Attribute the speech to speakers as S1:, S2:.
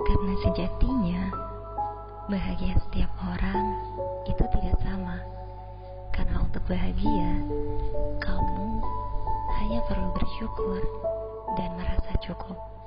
S1: Karena sejatinya bahagia setiap orang itu tidak sama. Karena untuk bahagia, kamu hanya perlu bersyukur dan merasa cukup.